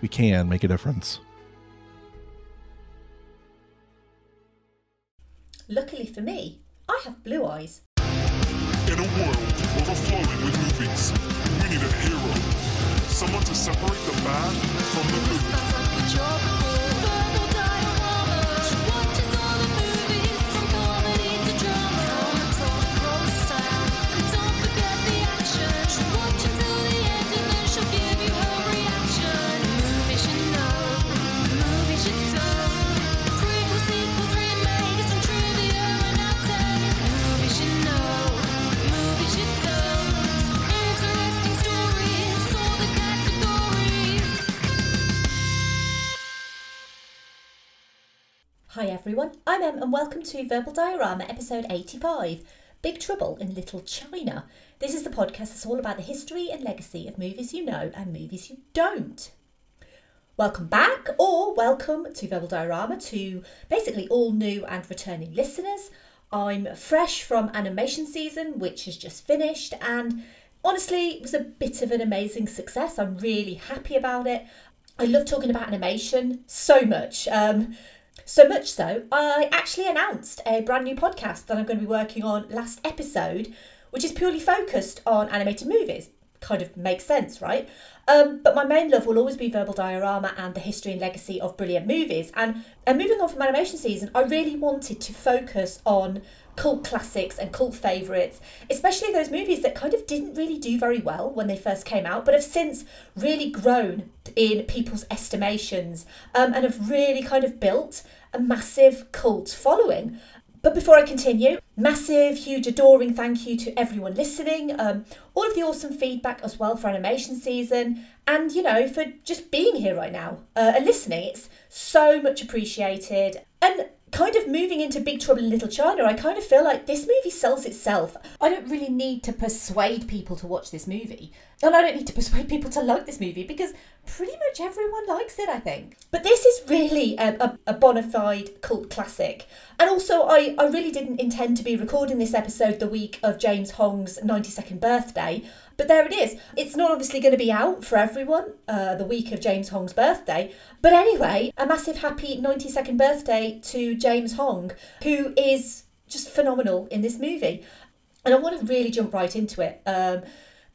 we can make a difference. Luckily for me, I have blue eyes. In a world overflowing with movies, we need a hero. Someone to separate the bad from the good. I'm Em and welcome to Verbal Diorama episode 85 Big Trouble in Little China. This is the podcast that's all about the history and legacy of movies you know and movies you don't. Welcome back, or welcome to Verbal Diorama to basically all new and returning listeners. I'm fresh from animation season, which has just finished, and honestly, it was a bit of an amazing success. I'm really happy about it. I love talking about animation so much. Um, so much so, I actually announced a brand new podcast that I'm going to be working on last episode, which is purely focused on animated movies. Kind of makes sense, right? Um, but my main love will always be verbal diorama and the history and legacy of brilliant movies. And, and moving on from animation season, I really wanted to focus on cult classics and cult favourites, especially those movies that kind of didn't really do very well when they first came out, but have since really grown in people's estimations um, and have really kind of built a massive cult following. But before I continue, massive, huge, adoring thank you to everyone listening, um, all of the awesome feedback as well for animation season, and you know, for just being here right now uh, and listening. It's so much appreciated. And kind of moving into Big Trouble in Little China, I kind of feel like this movie sells itself. I don't really need to persuade people to watch this movie. And I don't need to persuade people to like this movie because pretty much everyone likes it, I think. But this is really a, a, a bona fide cult classic. And also, I, I really didn't intend to be recording this episode the week of James Hong's 92nd birthday. But there it is. It's not obviously going to be out for everyone uh, the week of James Hong's birthday. But anyway, a massive happy 92nd birthday to James Hong, who is just phenomenal in this movie. And I want to really jump right into it. Um,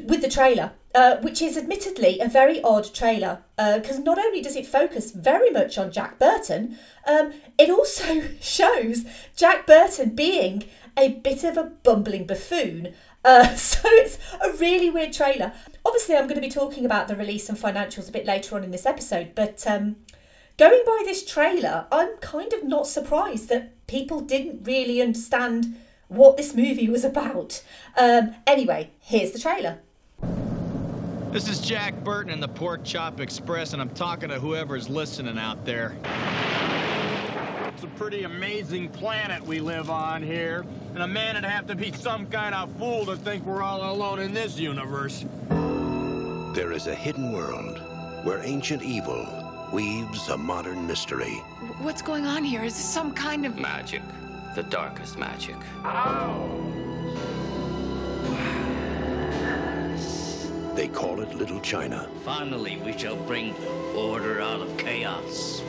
with the trailer, uh, which is admittedly a very odd trailer, because uh, not only does it focus very much on Jack Burton, um, it also shows Jack Burton being a bit of a bumbling buffoon. Uh, so it's a really weird trailer. Obviously, I'm going to be talking about the release and financials a bit later on in this episode, but um, going by this trailer, I'm kind of not surprised that people didn't really understand what this movie was about. Um, anyway, here's the trailer. This is Jack Burton in the Pork Chop Express, and I'm talking to whoever's listening out there. It's a pretty amazing planet we live on here, and a man would have to be some kind of fool to think we're all alone in this universe. There is a hidden world where ancient evil weaves a modern mystery. What's going on here? Is this some kind of magic? The darkest magic. Ow. They call it Little China. Finally, we shall bring order out of chaos.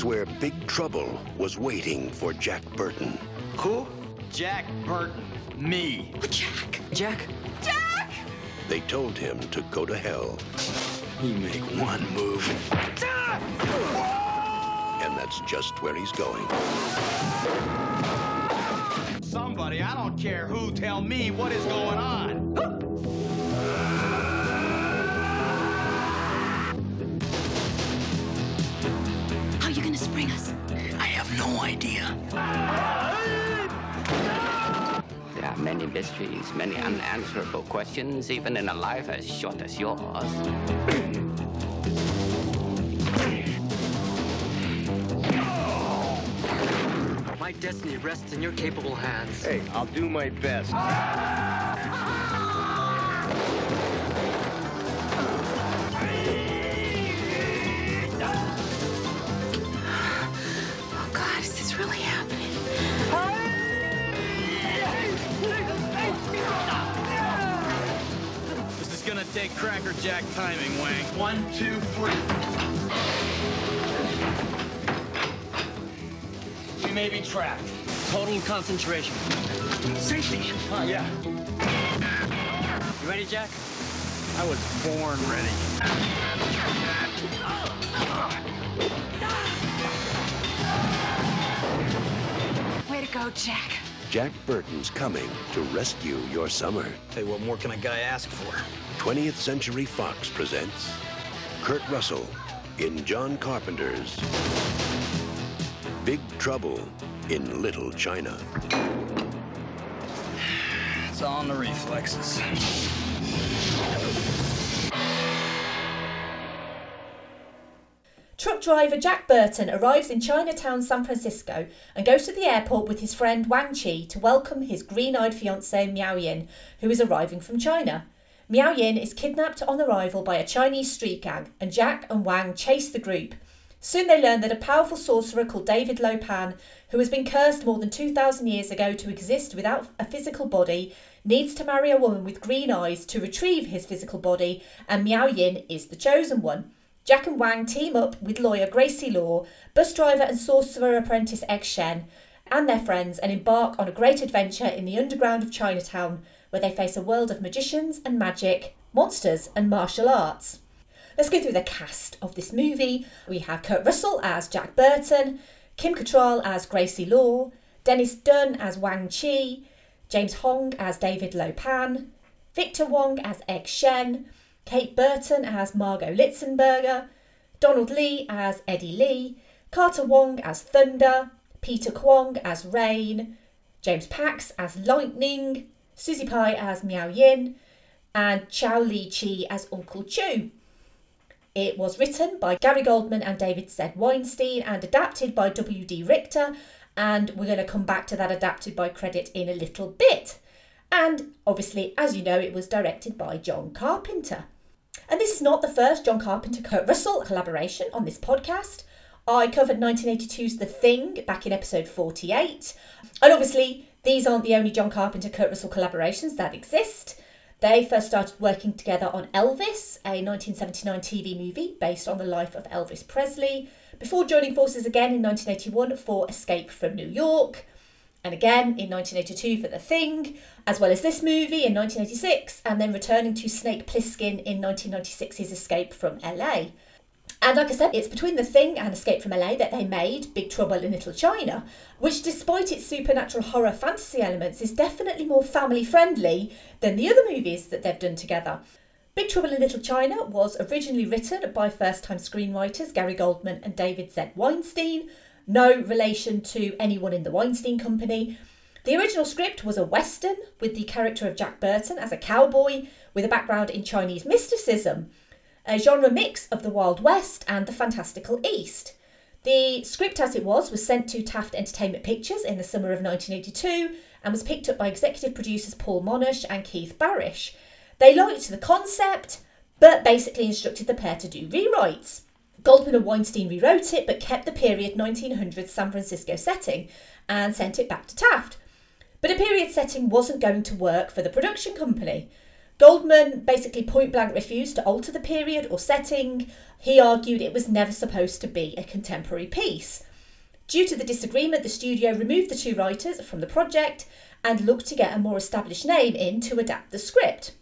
It's where Big Trouble was waiting for Jack Burton. Who? Jack Burton. Me. Jack? Jack? Jack! They told him to go to hell, You make one move. and that's just where he's going. Somebody, I don't care who, tell me what is going on. How are you gonna spring us? I have no idea. There are many mysteries, many unanswerable questions, even in a life as short as yours. My destiny rests in your capable hands. Hey, I'll do my best. Oh This is gonna take Cracker Jack timing, Wang. One, two, three. We may be trapped. Total concentration. Safety. Oh, yeah. You ready, Jack? I was born ready. Way to go, Jack. Jack Burton's coming to rescue your summer. Hey, what more can a guy ask for? 20th Century Fox presents Kurt Russell in John Carpenter's Big Trouble in Little China. It's all in the reflexes. Truck driver Jack Burton arrives in Chinatown, San Francisco, and goes to the airport with his friend Wang Chi to welcome his green eyed fiancée Miao Yin, who is arriving from China. Miao Yin is kidnapped on arrival by a Chinese street gang, and Jack and Wang chase the group. Soon they learn that a powerful sorcerer called David Lo Pan, who has been cursed more than 2,000 years ago to exist without a physical body, needs to marry a woman with green eyes to retrieve his physical body, and Miao Yin is the chosen one. Jack and Wang team up with lawyer Gracie Law, bus driver and sorcerer apprentice Egg Shen, and their friends and embark on a great adventure in the underground of Chinatown, where they face a world of magicians and magic, monsters and martial arts. Let's go through the cast of this movie. We have Kurt Russell as Jack Burton, Kim Cattrall as Gracie Law, Dennis Dun as Wang Chi, James Hong as David Lo Pan, Victor Wong as Egg Shen, Kate Burton as Margo Litzenberger, Donald Li as Eddie Lee, Carter Wong as Thunder, Peter Kwong as Rain, James Pax as Lightning, Suzee Pai as Miao Yin, and Chao Li Chi as Uncle Chu. It was written by Gary Goldman and David Z. Weinstein and adapted by W.D. Richter, and we're going to come back to that adapted by credit in a little bit. And obviously, as you know, it was directed by John Carpenter. And this is not the first John Carpenter Kurt Russell collaboration on this podcast. I covered 1982's The Thing back in episode 48. And obviously, these aren't the only John Carpenter Kurt Russell collaborations that exist. They first started working together on Elvis, a 1979 TV movie based on the life of Elvis Presley, before joining forces again in 1981 for Escape from New York, and again in 1982 for The Thing, as well as this movie in 1986, and then returning to Snake Plissken in 1996's Escape from LA. And like I said, it's between The Thing and Escape from LA that they made Big Trouble in Little China, which, despite its supernatural horror fantasy elements, is definitely more family friendly than the other movies that they've done together. Big Trouble in Little China was originally written by first time screenwriters Gary Goldman and David Z. Weinstein, no relation to anyone in the Weinstein Company. The original script was a western with the character of Jack Burton as a cowboy with a background in Chinese mysticism a genre mix of the Wild West and the fantastical East. The script, as it was, was sent to Taft Entertainment Pictures in the summer of 1982 and was picked up by executive producers Paul Monash and Keith Barish. They liked the concept, but basically instructed the pair to do rewrites. Goldman and Weinstein rewrote it, but kept the period 1900s San Francisco setting and sent it back to Taft. But a period setting wasn't going to work for the production company. Goldman basically point blank refused to alter the period or setting. He argued it was never supposed to be a contemporary piece. Due to the disagreement, the studio removed the two writers from the project and looked to get a more established name in to adapt the script.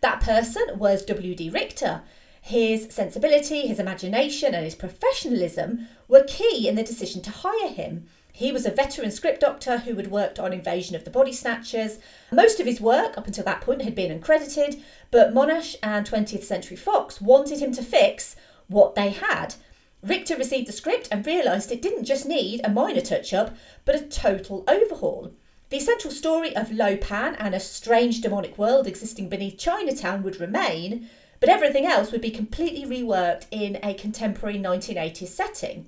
That person was W.D. Richter. His sensibility, his imagination, and his professionalism were key in the decision to hire him. He was a veteran script doctor who had worked on Invasion of the Body Snatchers. Most of his work up until that point had been uncredited, but Monash and 20th Century Fox wanted him to fix what they had. Richter received the script and realised it didn't just need a minor touch up, but a total overhaul. The essential story of Lo Pan and a strange demonic world existing beneath Chinatown would remain, but everything else would be completely reworked in a contemporary 1980s setting.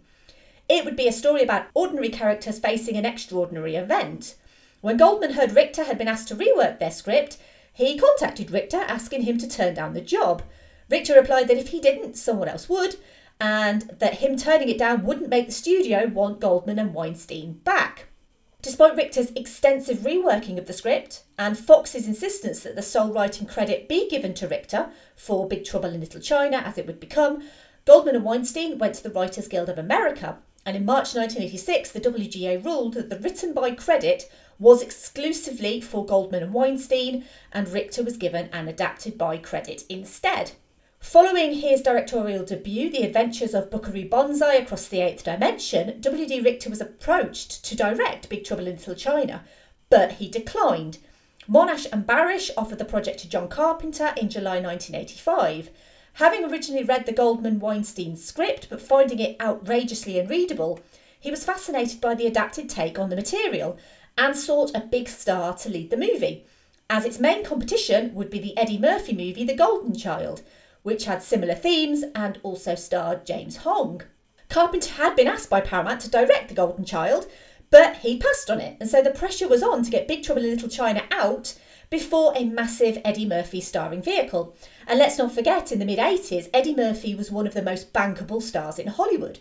It would be a story about ordinary characters facing an extraordinary event. When Goldman heard Richter had been asked to rework their script, he contacted Richter asking him to turn down the job. Richter replied that if he didn't, someone else would, and that him turning it down wouldn't make the studio want Goldman and Weinstein back. Despite Richter's extensive reworking of the script and Fox's insistence that the sole writing credit be given to Richter for Big Trouble in Little China, as it would become, Goldman and Weinstein went to the Writers Guild of America, and in March 1986, the WGA ruled that the written by credit was exclusively for Goldman and Weinstein, and Richter was given an adapted by credit instead. Following his directorial debut, The Adventures of Buckaroo Banzai Across the Eighth Dimension, W.D. Richter was approached to direct Big Trouble in Little China, but he declined. Monash and Barish offered the project to John Carpenter in July 1985. Having originally read the Goldman Weinstein script but finding it outrageously unreadable, he was fascinated by the adapted take on the material and sought a big star to lead the movie, as its main competition would be the Eddie Murphy movie The Golden Child, which had similar themes and also starred James Hong. Carpenter had been asked by Paramount to direct The Golden Child, but he passed on it, and so the pressure was on to get Big Trouble in Little China out before a massive Eddie Murphy starring vehicle. And let's not forget, in the mid 80s, Eddie Murphy was one of the most bankable stars in Hollywood.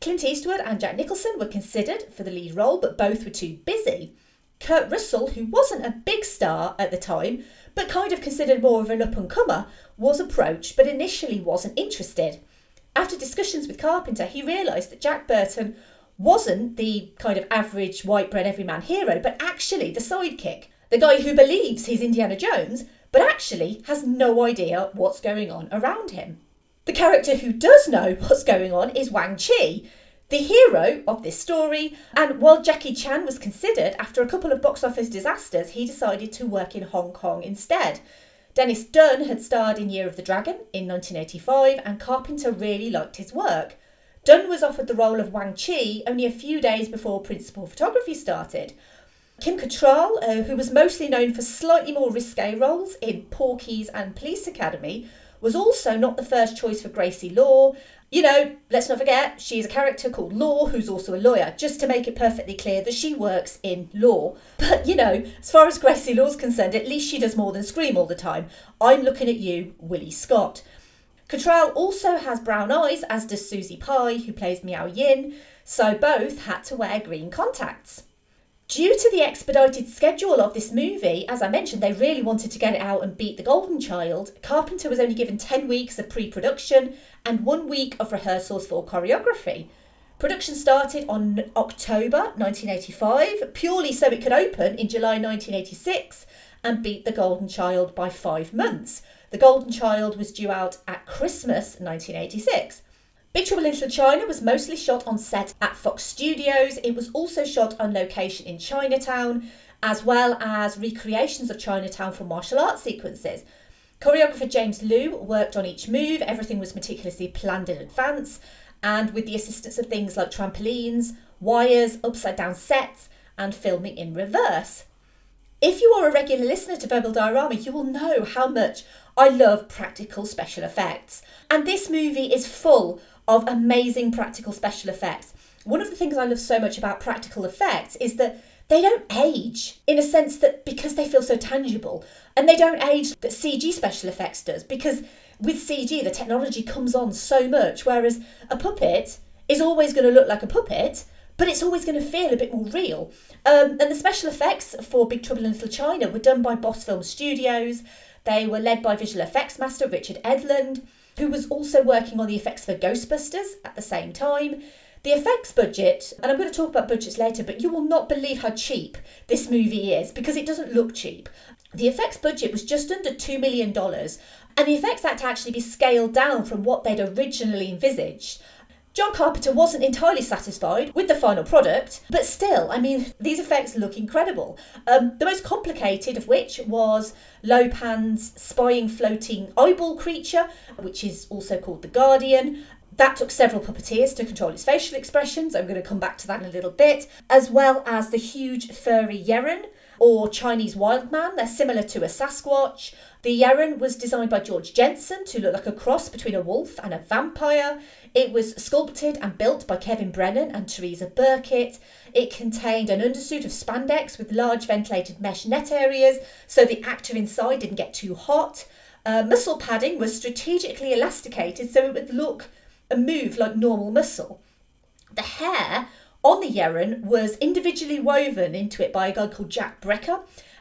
Clint Eastwood and Jack Nicholson were considered for the lead role, but both were too busy. Kurt Russell, who wasn't a big star at the time, but kind of considered more of an up and comer, was approached but initially wasn't interested. After discussions with Carpenter, he realised that Jack Burton wasn't the kind of average white bread everyman hero, but actually the sidekick, the guy who believes he's Indiana Jones, but actually has no idea what's going on around him. The character who does know what's going on is Wang Chi, the hero of this story. And while Jackie Chan was considered, after a couple of box office disasters, he decided to work in Hong Kong instead. Dennis Dun had starred in Year of the Dragon in 1985, and Carpenter really liked his work. Dun was offered the role of Wang Chi only a few days before principal photography started. Kim Cattrall, uh, who was mostly known for slightly more risque roles in Porky's and Police Academy, was also not the first choice for Gracie Law. You know, let's not forget, she's a character called Law who's also a lawyer, just to make it perfectly clear that she works in law. But, you know, as far as Gracie Law's concerned, at least she does more than scream all the time. I'm looking at you, Willie Scott. Cattrall also has brown eyes, as does Suzee Pai, who plays Miao Yin, so both had to wear green contacts. Due to the expedited schedule of this movie, as I mentioned, they really wanted to get it out and beat The Golden Child. Carpenter was only given 10 weeks of pre production and one week of rehearsals for choreography. Production started on October 1985, purely so it could open in July 1986 and beat The Golden Child by five months. The Golden Child was due out at Christmas 1986. Big Trouble in China was mostly shot on set at Fox Studios. It was also shot on location in Chinatown, as well as recreations of Chinatown for martial arts sequences. Choreographer James Lew worked on each move, everything was meticulously planned in advance, and with the assistance of things like trampolines, wires, upside down sets, and filming in reverse. If you are a regular listener to Verbal Diorama, you will know how much I love practical special effects. And this movie is full of amazing practical special effects. One of the things I love so much about practical effects is that they don't age in a sense that because they feel so tangible, and they don't age that CG special effects does because with CG the technology comes on so much, whereas a puppet is always going to look like a puppet, but it's always going to feel a bit more real. Um, and the special effects for Big Trouble in Little China were done by Boss Film Studios. They were led by visual effects master Richard Edlund who was also working on the effects for Ghostbusters at the same time. The effects budget, and I'm going to talk about budgets later, but you will not believe how cheap this movie is because it doesn't look cheap. The effects budget was just under $2 million, and the effects had to actually be scaled down from what they'd originally envisaged. John Carpenter wasn't entirely satisfied with the final product, but still, I mean, these effects look incredible. Um, the most complicated of which was Lopan's spying floating eyeball creature, which is also called the Guardian. That took several puppeteers to control its facial expressions. I'm going to come back to that in a little bit, as well as the huge furry Yeren or Chinese wildman. They're similar to a Sasquatch. The Yeren was designed by George Jensen to look like a cross between a wolf and a vampire. It was sculpted and built by Kevin Brennan and Teresa Burkett. It contained an undersuit of spandex with large ventilated mesh net areas so the actor inside didn't get too hot. Uh, muscle padding was strategically elasticated so it would look and move like normal muscle. The hair on the Yeren was individually woven into it by a guy called Jack Brecker,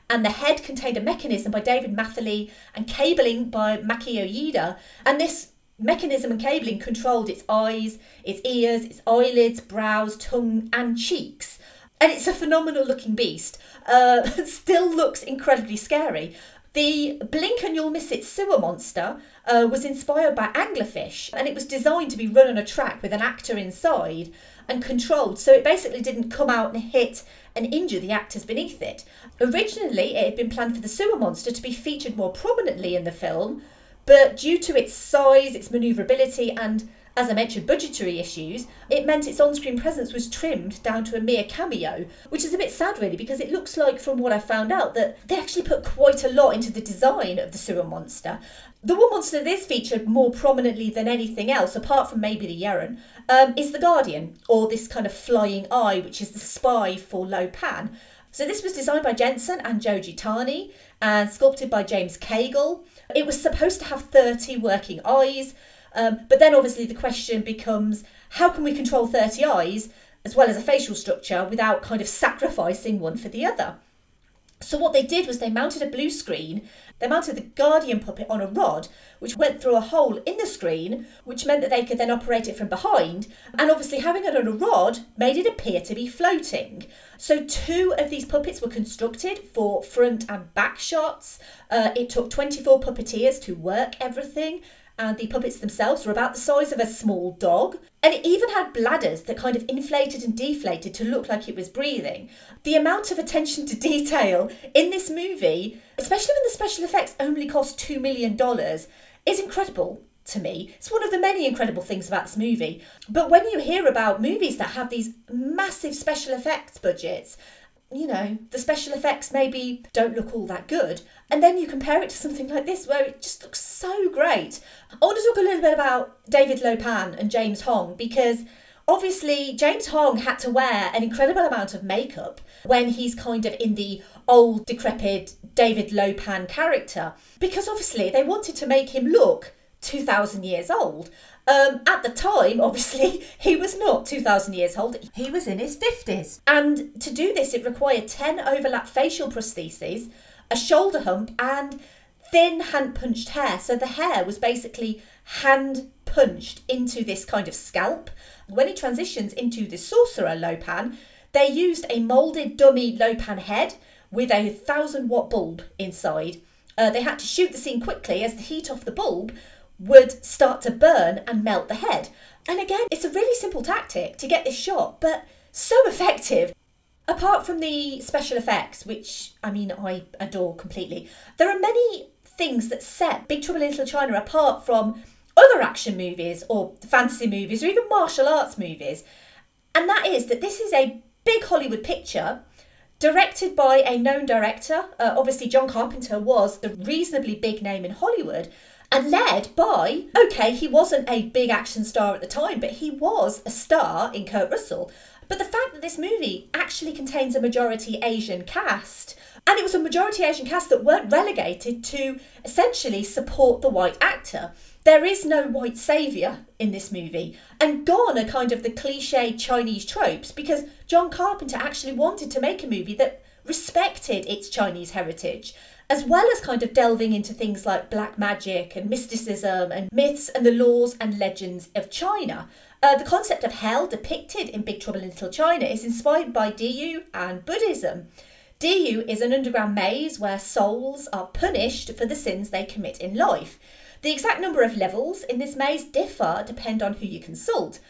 and the head contained a mechanism by David Matheny and cabling by Maki Oyeda. And this mechanism and cabling controlled its eyes, its ears, its eyelids, brows, tongue, and cheeks. And it's a phenomenal looking beast. Uh, still looks incredibly scary. The Blink and You'll Miss It sewer monster uh, was inspired by anglerfish and it was designed to be run on a track with an actor inside and controlled, so it basically didn't come out and hit and injure the actors beneath it. Originally, it had been planned for the sewer monster to be featured more prominently in the film, but due to its size, its manoeuvrability, and as I mentioned, budgetary issues, it meant its on screen presence was trimmed down to a mere cameo, which is a bit sad, really, because it looks like, from what I found out, that they actually put quite a lot into the design of the sewer monster. The one monster that is featured more prominently than anything else, apart from maybe the Yeren, um, is the Guardian, or this kind of flying eye, which is the spy for Lo Pan. So this was designed by Jensen and Joji Gittani and sculpted by James Cagle. It was supposed to have 30 working eyes, um, but then obviously the question becomes how can we control 30 eyes as well as a facial structure without kind of sacrificing one for the other? So what they did was they mounted a blue screen. They mounted the Guardian puppet on a rod, which went through a hole in the screen, which meant that they could then operate it from behind. And obviously, having it on a rod made it appear to be floating. So two of these puppets were constructed for front and back shots. Uh, it took 24 puppeteers to work everything and the puppets themselves were about the size of a small dog. And it even had bladders that kind of inflated and deflated to look like it was breathing. The amount of attention to detail in this movie, especially when the special effects only cost $2 million, is incredible to me. It's one of the many incredible things about this movie. But when you hear about movies that have these massive special effects budgets, you know, the special effects maybe don't look all that good. And then you compare it to something like this where it just looks so great. I want to talk a little bit about David Lo Pan and James Hong because obviously James Hong had to wear an incredible amount of makeup when he's kind of in the old, decrepit David Lo Pan character because obviously they wanted to make him look 2,000 years old. Um, at the time, obviously, he was not 2,000 years old. He was in his 50s. And to do this, it required 10 overlap facial prostheses, a shoulder hump, and thin hand punched hair. So the hair was basically hand punched into this kind of scalp. When he transitions into the sorcerer Lopan, they used a moulded dummy Lopan head with a 1000 watt bulb inside. Uh, they had to shoot the scene quickly as the heat off the bulb would start to burn and melt the head. And again, it's a really simple tactic to get this shot, but so effective. Apart from the special effects, which I mean I adore completely, there are many things that set Big Trouble in Little China apart from other action movies or fantasy movies or even martial arts movies. And that is that this is a big Hollywood picture directed by a known director. Uh, obviously, John Carpenter was a reasonably big name in Hollywood, and led by, okay, he wasn't a big action star at the time, but he was a star in Kurt Russell. But the fact that this movie actually contains a majority Asian cast, and it was a majority Asian cast that weren't relegated to essentially support the white actor. There is no white saviour in this movie, and gone are kind of the cliche Chinese tropes because John Carpenter actually wanted to make a movie that respected its Chinese heritage as well as kind of delving into things like black magic and mysticism and myths and the laws and legends of China. Uh, the concept of hell depicted in Big Trouble in Little China is inspired by Diyu and Buddhism. Diyu is an underground maze where souls are punished for the sins they commit in life. The exact number of levels in this maze differ depend on who you consult,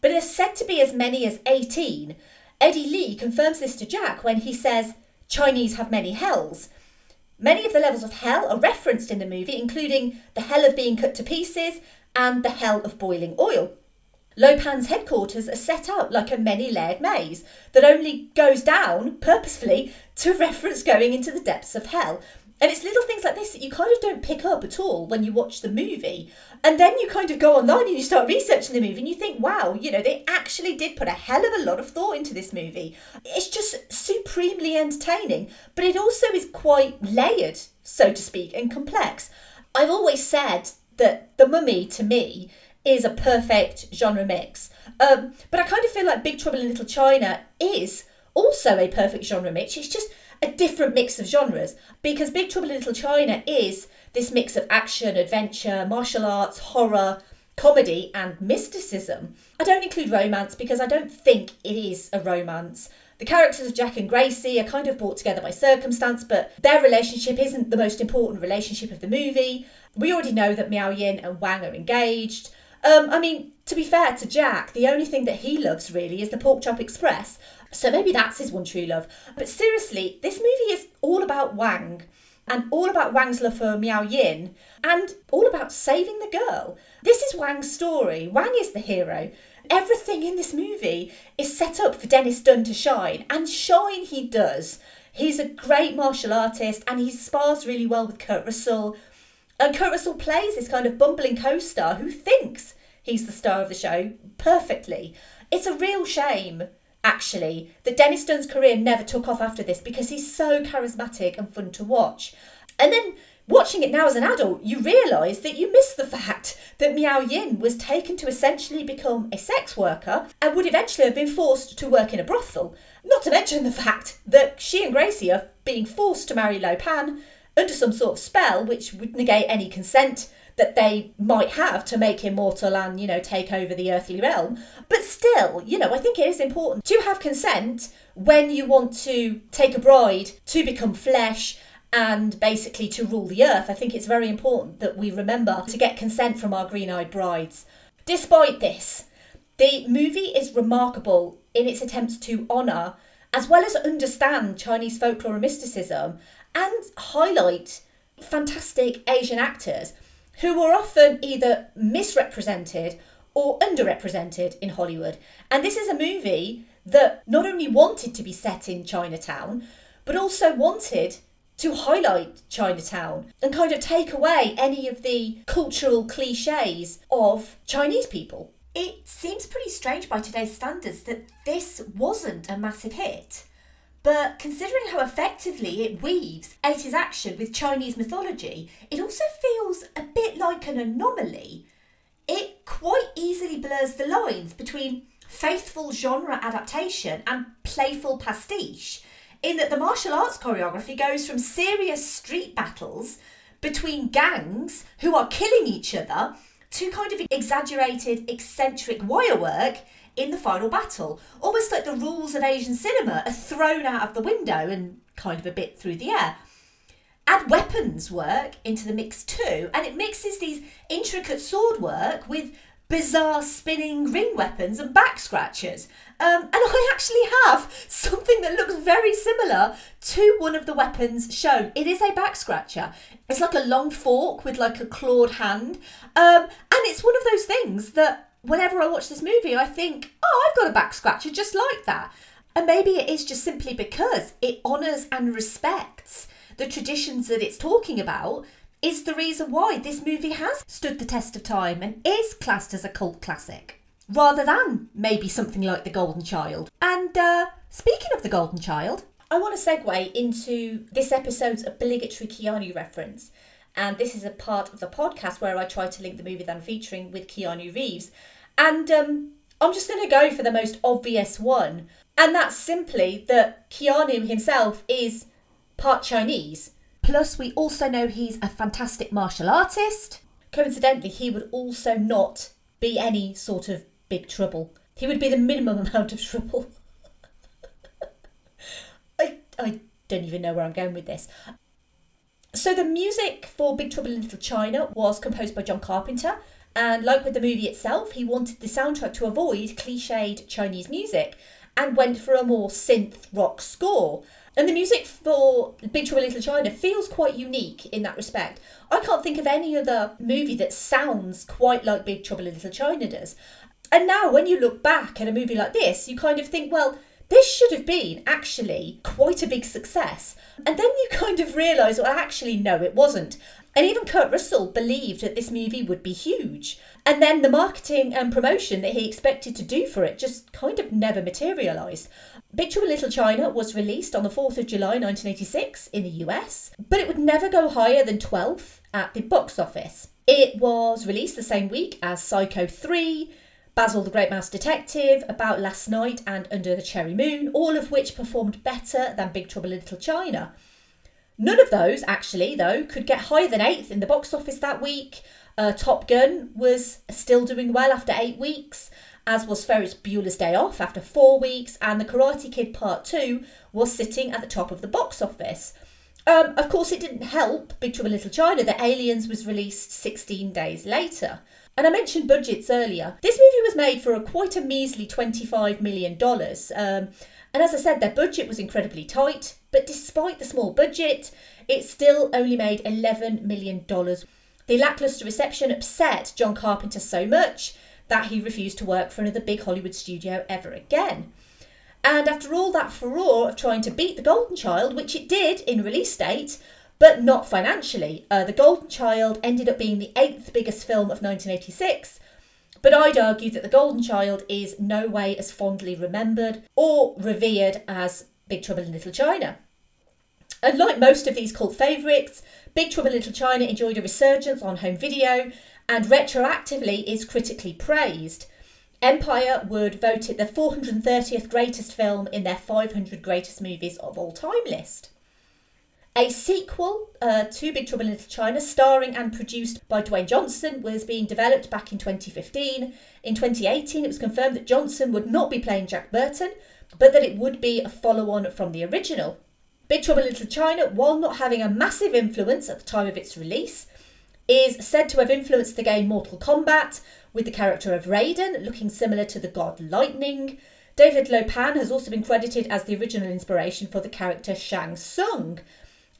but it is said to be as many as 18. Eddie Lee confirms this to Jack when he says Chinese have many hells. Many of the levels of hell are referenced in the movie, including the hell of being cut to pieces and the hell of boiling oil. Lopan's headquarters are set out like a many layered maze that only goes down purposefully to reference going into the depths of hell. And it's little things like this that you kind of don't pick up at all when you watch the movie. And then you kind of go online and you start researching the movie and you think, wow, you know, they actually did put a hell of a lot of thought into this movie. It's just supremely entertaining, but it also is quite layered, so to speak, and complex. I've always said that The Mummy, to me, is a perfect genre mix. Um, but I kind of feel like Big Trouble in Little China is also a perfect genre mix. It's just a different mix of genres because Big Trouble in Little China is this mix of action, adventure, martial arts, horror, comedy, and mysticism. I don't include romance because I don't think it is a romance. The characters of Jack and Gracie are kind of brought together by circumstance, but their relationship isn't the most important relationship of the movie. We already know that Miao Yin and Wang are engaged. Um, I mean, to be fair to Jack, the only thing that he loves really is the Pork Chop Express. So maybe that's his one true love. But seriously, this movie is all about Wang and all about Wang's love for Miao Yin and all about saving the girl. This is Wang's story. Wang is the hero. Everything in this movie is set up for Dennis Dun to shine, and shine he does. He's a great martial artist and he spars really well with Kurt Russell. And Kurt Russell plays this kind of bumbling co star who thinks he's the star of the show perfectly. It's a real shame actually, that Dennis Dun's career never took off after this because he's so charismatic and fun to watch. And then watching it now as an adult, you realise that you miss the fact that Miao Yin was taken to essentially become a sex worker and would eventually have been forced to work in a brothel. Not to mention the fact that she and Gracie are being forced to marry Lo Pan under some sort of spell which would negate any consent that they might have to make him mortal and, you know, take over the earthly realm. But still, you know, I think it is important to have consent when you want to take a bride to become flesh and basically to rule the earth. I think it's very important that we remember to get consent from our green eyed brides. Despite this, the movie is remarkable in its attempts to honour as well as understand Chinese folklore and mysticism and highlight fantastic Asian actors who were often either misrepresented or underrepresented in Hollywood. And this is a movie that not only wanted to be set in Chinatown, but also wanted to highlight Chinatown and kind of take away any of the cultural cliches of Chinese people. It seems pretty strange by today's standards that this wasn't a massive hit. But considering how effectively it weaves 80s action with Chinese mythology, it also feels a bit like an anomaly. It quite easily blurs the lines between faithful genre adaptation and playful pastiche, in that the martial arts choreography goes from serious street battles between gangs who are killing each other to kind of exaggerated, eccentric wire work in the final battle. Almost like the rules of Asian cinema are thrown out of the window and kind of a bit through the air. Add weapons work into the mix too, and it mixes these intricate sword work with bizarre spinning ring weapons and back scratchers. Um, and I actually have something that looks very similar to one of the weapons shown. It is a back scratcher. It's like a long fork with like a clawed hand. Um, and it's one of those things that whenever I watch this movie, I think, oh, I've got a back scratcher just like that. And maybe it is just simply because it honours and respects the traditions that it's talking about, is the reason why this movie has stood the test of time and is classed as a cult classic, rather than maybe something like The Golden Child. And uh, speaking of The Golden Child, I want to segue into this episode's obligatory Keanu reference. And this is a part of the podcast where I try to link the movie that I'm featuring with Keanu Reeves. And um, I'm just going to go for the most obvious one. And that's simply that Keanu himself is part Chinese. Plus, we also know he's a fantastic martial artist. Coincidentally, he would also not be any sort of big trouble. He would be the minimum amount of trouble. I, I don't even know where I'm going with this. So, the music for Big Trouble in Little China was composed by John Carpenter, and like with the movie itself, he wanted the soundtrack to avoid cliched Chinese music and went for a more synth rock score. And the music for Big Trouble in Little China feels quite unique in that respect. I can't think of any other movie that sounds quite like Big Trouble in Little China does. And now, when you look back at a movie like this, you kind of think, well, this should have been actually quite a big success. And then you kind of realise, well, actually, no, it wasn't. And even Kurt Russell believed that this movie would be huge. And then the marketing and promotion that he expected to do for it just kind of never materialised. Big Trouble in Little China was released on the 4th of July 1986 in the US, but it would never go higher than 12th at the box office. It was released the same week as Psycho 3, Basil the Great Mouse Detective, About Last Night, and Under the Cherry Moon, all of which performed better than Big Trouble in Little China. None of those, actually, though, could get higher than eighth in the box office that week. Uh, Top Gun was still doing well after eight weeks, as was Ferris Bueller's Day Off after four weeks, and The Karate Kid Part 2 was sitting at the top of the box office. Um, of course, it didn't help Big Trouble in Little China that Aliens was released 16 days later. And I mentioned budgets earlier. This movie was made for a quite a measly $25 million. Um, and as I said, their budget was incredibly tight, but despite the small budget, it still only made $11 million. The lackluster reception upset John Carpenter so much that he refused to work for another big Hollywood studio ever again. And after all that furore of trying to beat The Golden Child, which it did in release date, but not financially, uh, The Golden Child ended up being the eighth biggest film of 1986. But I'd argue that The Golden Child is no way as fondly remembered or revered as Big Trouble in Little China. And like most of these cult favourites, Big Trouble in Little China enjoyed a resurgence on home video and retroactively is critically praised. Empire would vote it the 430th greatest film in their 500 greatest movies of all time list. A sequel uh, to Big Trouble in Little China, starring and produced by Dwayne Johnson, was being developed back in 2015. In 2018, it was confirmed that Johnson would not be playing Jack Burton, but that it would be a follow on from the original. Big Trouble in Little China, while not having a massive influence at the time of its release, is said to have influenced the game Mortal Kombat, with the character of Raiden looking similar to the god Lightning. David Lo Pan has also been credited as the original inspiration for the character Shang Tsung.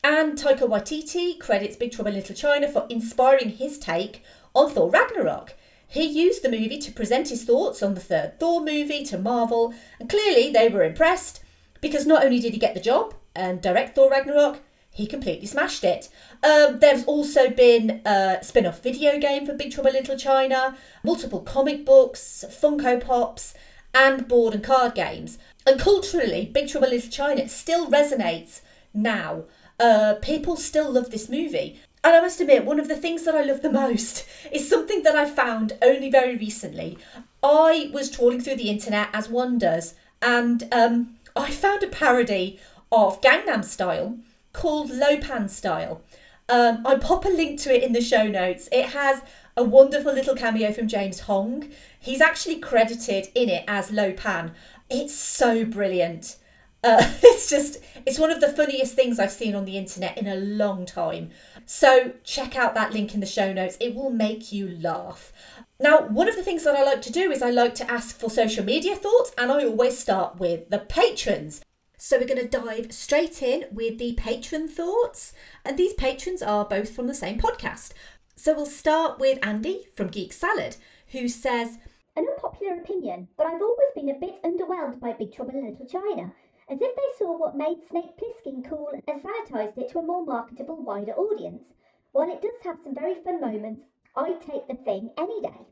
And Taika Waititi credits Big Trouble in Little China for inspiring his take on Thor Ragnarok. He used the movie to present his thoughts on the third Thor movie to Marvel, and clearly they were impressed because not only did he get the job and direct Thor Ragnarok, he completely smashed it. Um, there's also been a spin off video game for Big Trouble in Little China, multiple comic books, Funko Pops, and board and card games. And culturally, Big Trouble in Little China still resonates now. Uh, people still love this movie. And I must admit, one of the things that I love the most is something that I found only very recently. I was trawling through the internet as one does, and um, I found a parody of Gangnam Style called Lo Pan Style. Um, I pop a link to it in the show notes. It has a wonderful little cameo from James Hong. He's actually credited in it as Lo Pan. It's so brilliant. Uh, it's just, it's one of the funniest things I've seen on the internet in a long time. So check out that link in the show notes. It will make you laugh. Now, one of the things that I like to do is I like to ask for social media thoughts, and I always start with the patrons. So we're going to dive straight in with the patron thoughts. And these patrons are both from the same podcast. So we'll start with Andy from Geek Salad, who says, An unpopular opinion, but I've always been a bit underwhelmed by Big Trouble in Little China, as if they saw what made Snake Plissken cool and sanitized it to a more marketable, wider audience. While it does have some very fun moments, I'd take the thing any day.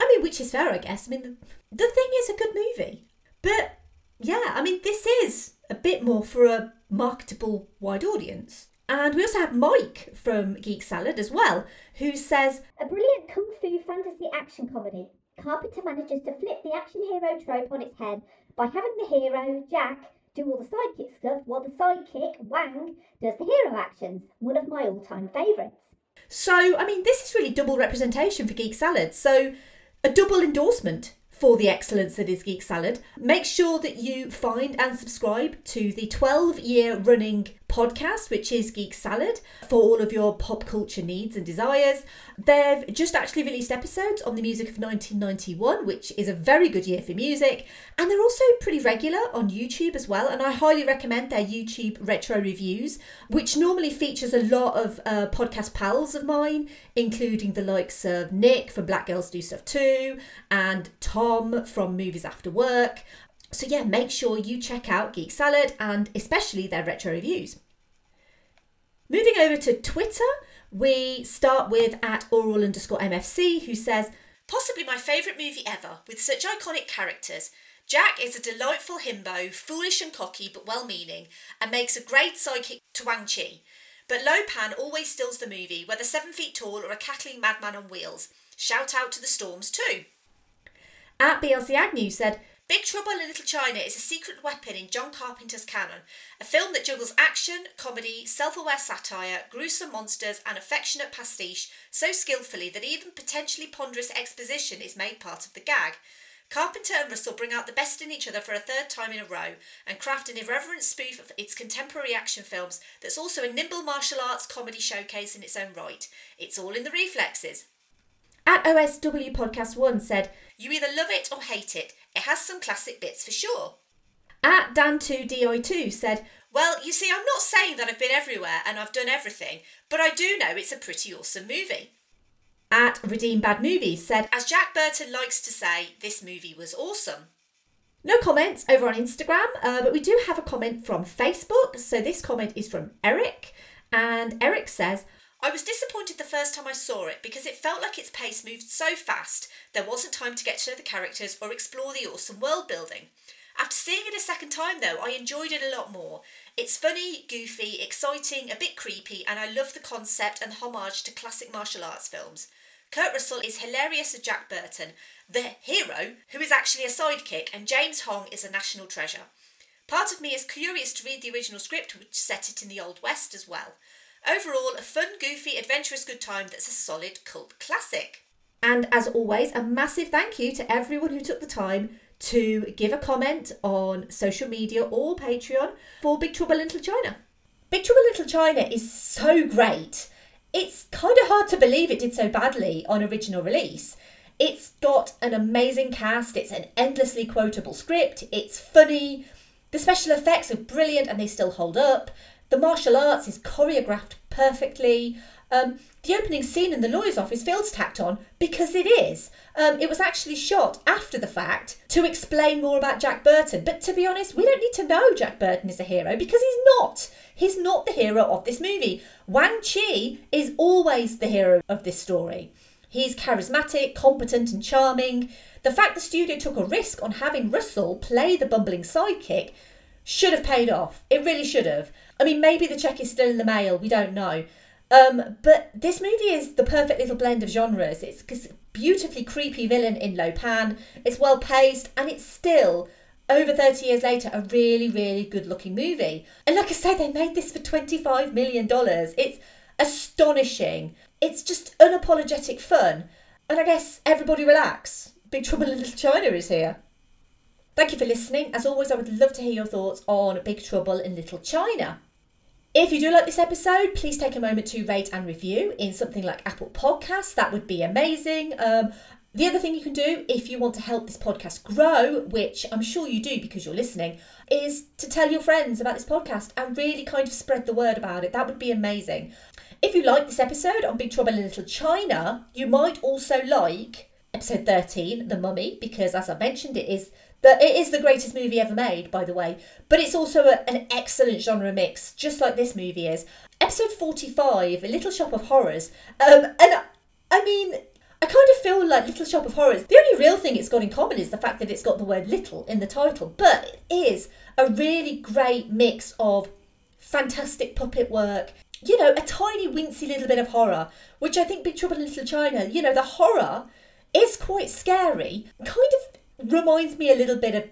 I mean, which is fair, I guess. I mean, the, the thing is a good movie. But yeah, I mean, this is a bit more for a marketable wide audience. And we also have Mike from Geek Salad as well, who says A brilliant kung fu fantasy action comedy. Carpenter manages to flip the action hero trope on its head by having the hero, Jack, do all the sidekick stuff while the sidekick, Wang, does the hero actions. One of my all time favourites. So, I mean, this is really double representation for Geek Salad. So, a double endorsement for the excellence that is Geek Salad. Make sure that you find and subscribe to the 12 year running podcast, which is Geek Salad, for all of your pop culture needs and desires. They've just actually released episodes on the music of 1991, which is a very good year for music, and they're also pretty regular on YouTube as well. And I highly recommend their YouTube retro reviews, which normally features a lot of uh, podcast pals of mine, including the likes of Nick from Black Girls Do Stuff Too, and Tom from Movies After Work. So, yeah, make sure you check out Geek Salad and especially their retro reviews. Moving over to Twitter, we start with at oral underscore MFC, who says, Possibly my favourite movie ever, with such iconic characters. Jack is a delightful himbo, foolish and cocky but well meaning, and makes a great sidekick to Wang Chi. But Lo Pan always steals the movie, whether seven feet tall or a cackling madman on wheels. Shout out to the storms too. At BLC Agnew said, Big Trouble in Little China is a secret weapon in John Carpenter's canon, a film that juggles action, comedy, self aware satire, gruesome monsters, and affectionate pastiche so skillfully that even potentially ponderous exposition is made part of the gag. Carpenter and Russell bring out the best in each other for a third time in a row and craft an irreverent spoof of its contemporary action films that's also a nimble martial arts comedy showcase in its own right. It's all in the reflexes. At OSW Podcast 1 said, You either love it or hate it. It has some classic bits for sure. At Dan2DI2 said, Well, you see, I'm not saying that I've been everywhere and I've done everything, but I do know it's a pretty awesome movie. At Redeem Bad Movies said, As Jack Burton likes to say, this movie was awesome. No comments over on Instagram, uh, but we do have a comment from Facebook. So this comment is from Eric, and Eric says, I was disappointed the first time I saw it because it felt like its pace moved so fast there wasn't time to get to know the characters or explore the awesome world building. After seeing it a second time though, I enjoyed it a lot more. It's funny, goofy, exciting, a bit creepy, and I love the concept and homage to classic martial arts films. Kurt Russell is hilarious as Jack Burton, the hero, who is actually a sidekick, and James Hong is a national treasure. Part of me is curious to read the original script, which set it in the Old West as well. Overall, a fun, goofy, adventurous good time that's a solid cult classic. And as always, a massive thank you to everyone who took the time to give a comment on social media or Patreon for Big Trouble in Little China. Big Trouble in Little China is so great. It's kind of hard to believe it did so badly on original release. It's got an amazing cast, it's an endlessly quotable script, it's funny, the special effects are brilliant and they still hold up. The martial arts is choreographed perfectly. Um, the opening scene in the lawyer's office feels tacked on because it is. Um, it was actually shot after the fact to explain more about Jack Burton. But to be honest, we don't need to know Jack Burton is a hero because he's not. He's not the hero of this movie. Wang Chi is always the hero of this story. He's charismatic, competent, and charming. The fact the studio took a risk on having Russell play the bumbling sidekick should have paid off. It really should have. I mean, maybe the check is still in the mail. We don't know. Um, but this movie is the perfect little blend of genres. It's a beautifully creepy villain in Lo Pan. It's well paced, and it's still over 30 years later a really, really good looking movie. And like I say, they made this for $25 million. It's astonishing. It's just unapologetic fun. And I guess everybody relax. Big Trouble in Little China is here. Thank you for listening. As always, I would love to hear your thoughts on Big Trouble in Little China. If you do like this episode, please take a moment to rate and review in something like Apple Podcasts. That would be amazing. Um, the other thing you can do if you want to help this podcast grow, which I'm sure you do because you're listening, is to tell your friends about this podcast and really kind of spread the word about it. That would be amazing. If you like this episode on Big Trouble in Little China, you might also like episode 13, The Mummy, because as I mentioned, it is but it is the greatest movie ever made, by the way. But it's also a, an excellent genre mix, just like this movie is. Episode 45, A Little Shop of Horrors. Um, and I mean, I kind of feel like Little Shop of Horrors, the only real thing it's got in common is the fact that it's got the word little in the title. But it is a really great mix of fantastic puppet work, you know, a tiny wincy little bit of horror, which I think Big Trouble in Little China, you know, the horror is quite scary, kind of reminds me a little bit of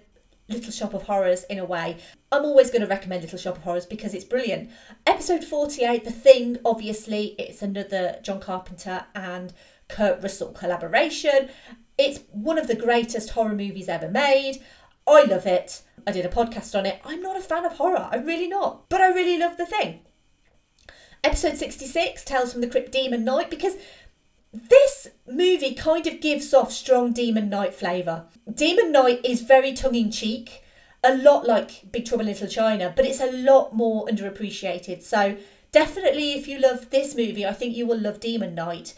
Little Shop of Horrors in a way. I'm always going to recommend Little Shop of Horrors because it's brilliant. Episode 48, The Thing, obviously, it's another John Carpenter and Kurt Russell collaboration. It's one of the greatest horror movies ever made. I love it. I did a podcast on it. I'm not a fan of horror, I'm really not, but I really love The Thing. Episode 66, Tales from the Crypt Demon Knight, because this movie kind of gives off strong Demon Knight flavour. Demon Knight is very tongue in cheek, a lot like Big Trouble in Little China, but it's a lot more underappreciated. So, definitely, if you love this movie, I think you will love Demon Knight.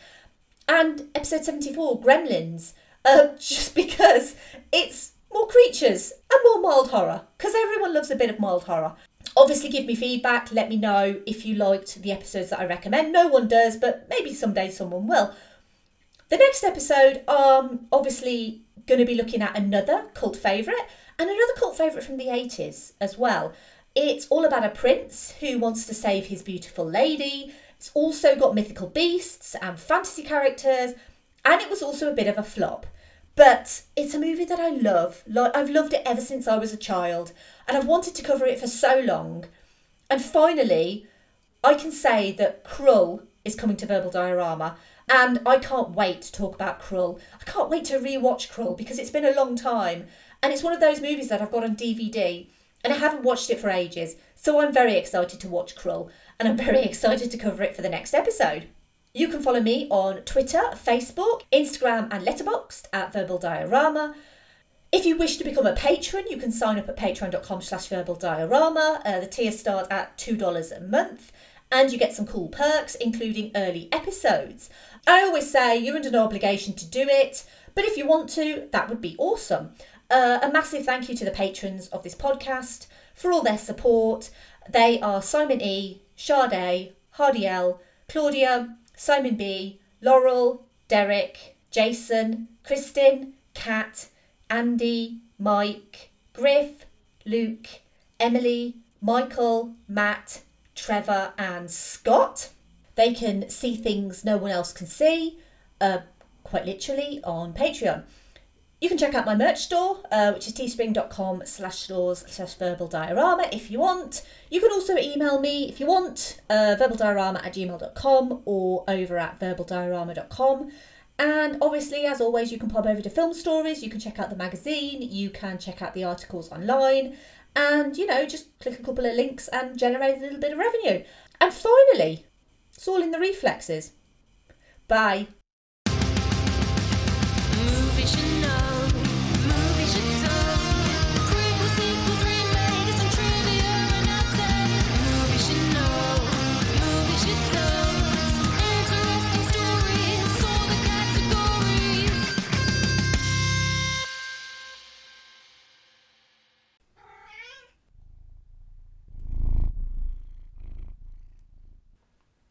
And episode 74, Gremlins, uh, just because it's more creatures and more mild horror, because everyone loves a bit of mild horror. Obviously, give me feedback. Let me know if you liked the episodes that I recommend. No one does, but maybe someday someone will. The next episode, um, obviously going to be looking at another cult favourite and another cult favourite from the 80s as well. It's all about a prince who wants to save his beautiful lady. It's also got mythical beasts and fantasy characters, and it was also a bit of a flop. But it's a movie that I love. Like I've loved it ever since I was a child, and I've wanted to cover it for so long. And finally, I can say that Krull is coming to Verbal Diorama, and I can't wait to talk about Krull. I can't wait to rewatch Krull because it's been a long time, and it's one of those movies that I've got on DVD, and I haven't watched it for ages. So I'm very excited to watch Krull, and I'm very excited to cover it for the next episode. You can follow me on Twitter, Facebook, Instagram, and Letterboxd at Verbal Diorama. If you wish to become a patron, you can sign up at patreon.com slash verbal diorama. Uh, the tiers start at $2 a month and you get some cool perks, including early episodes. I always say you're under no obligation to do it, but if you want to, that would be awesome. Uh, a massive thank you to the patrons of this podcast for all their support. They are Simon E, Sade, Hardy L, Claudia, Simon B, Laurel, Derek, Jason, Kristin, Kat, Andy, Mike, Griff, Luke, Emily, Michael, Matt, Trevor, and Scott. They can see things no one else can see, uh, quite literally, on Patreon. You can check out my merch store, uh, which is teespring.com slash stores slash verbal diorama if you want. You can also email me if you want, uh, verbaldiorama at gmail.com or over at verbaldiorama.com. And obviously, as always, you can pop over to Film Stories, you can check out the magazine, you can check out the articles online, and you know, just click a couple of links and generate a little bit of revenue. And finally, it's all in the reflexes. Bye.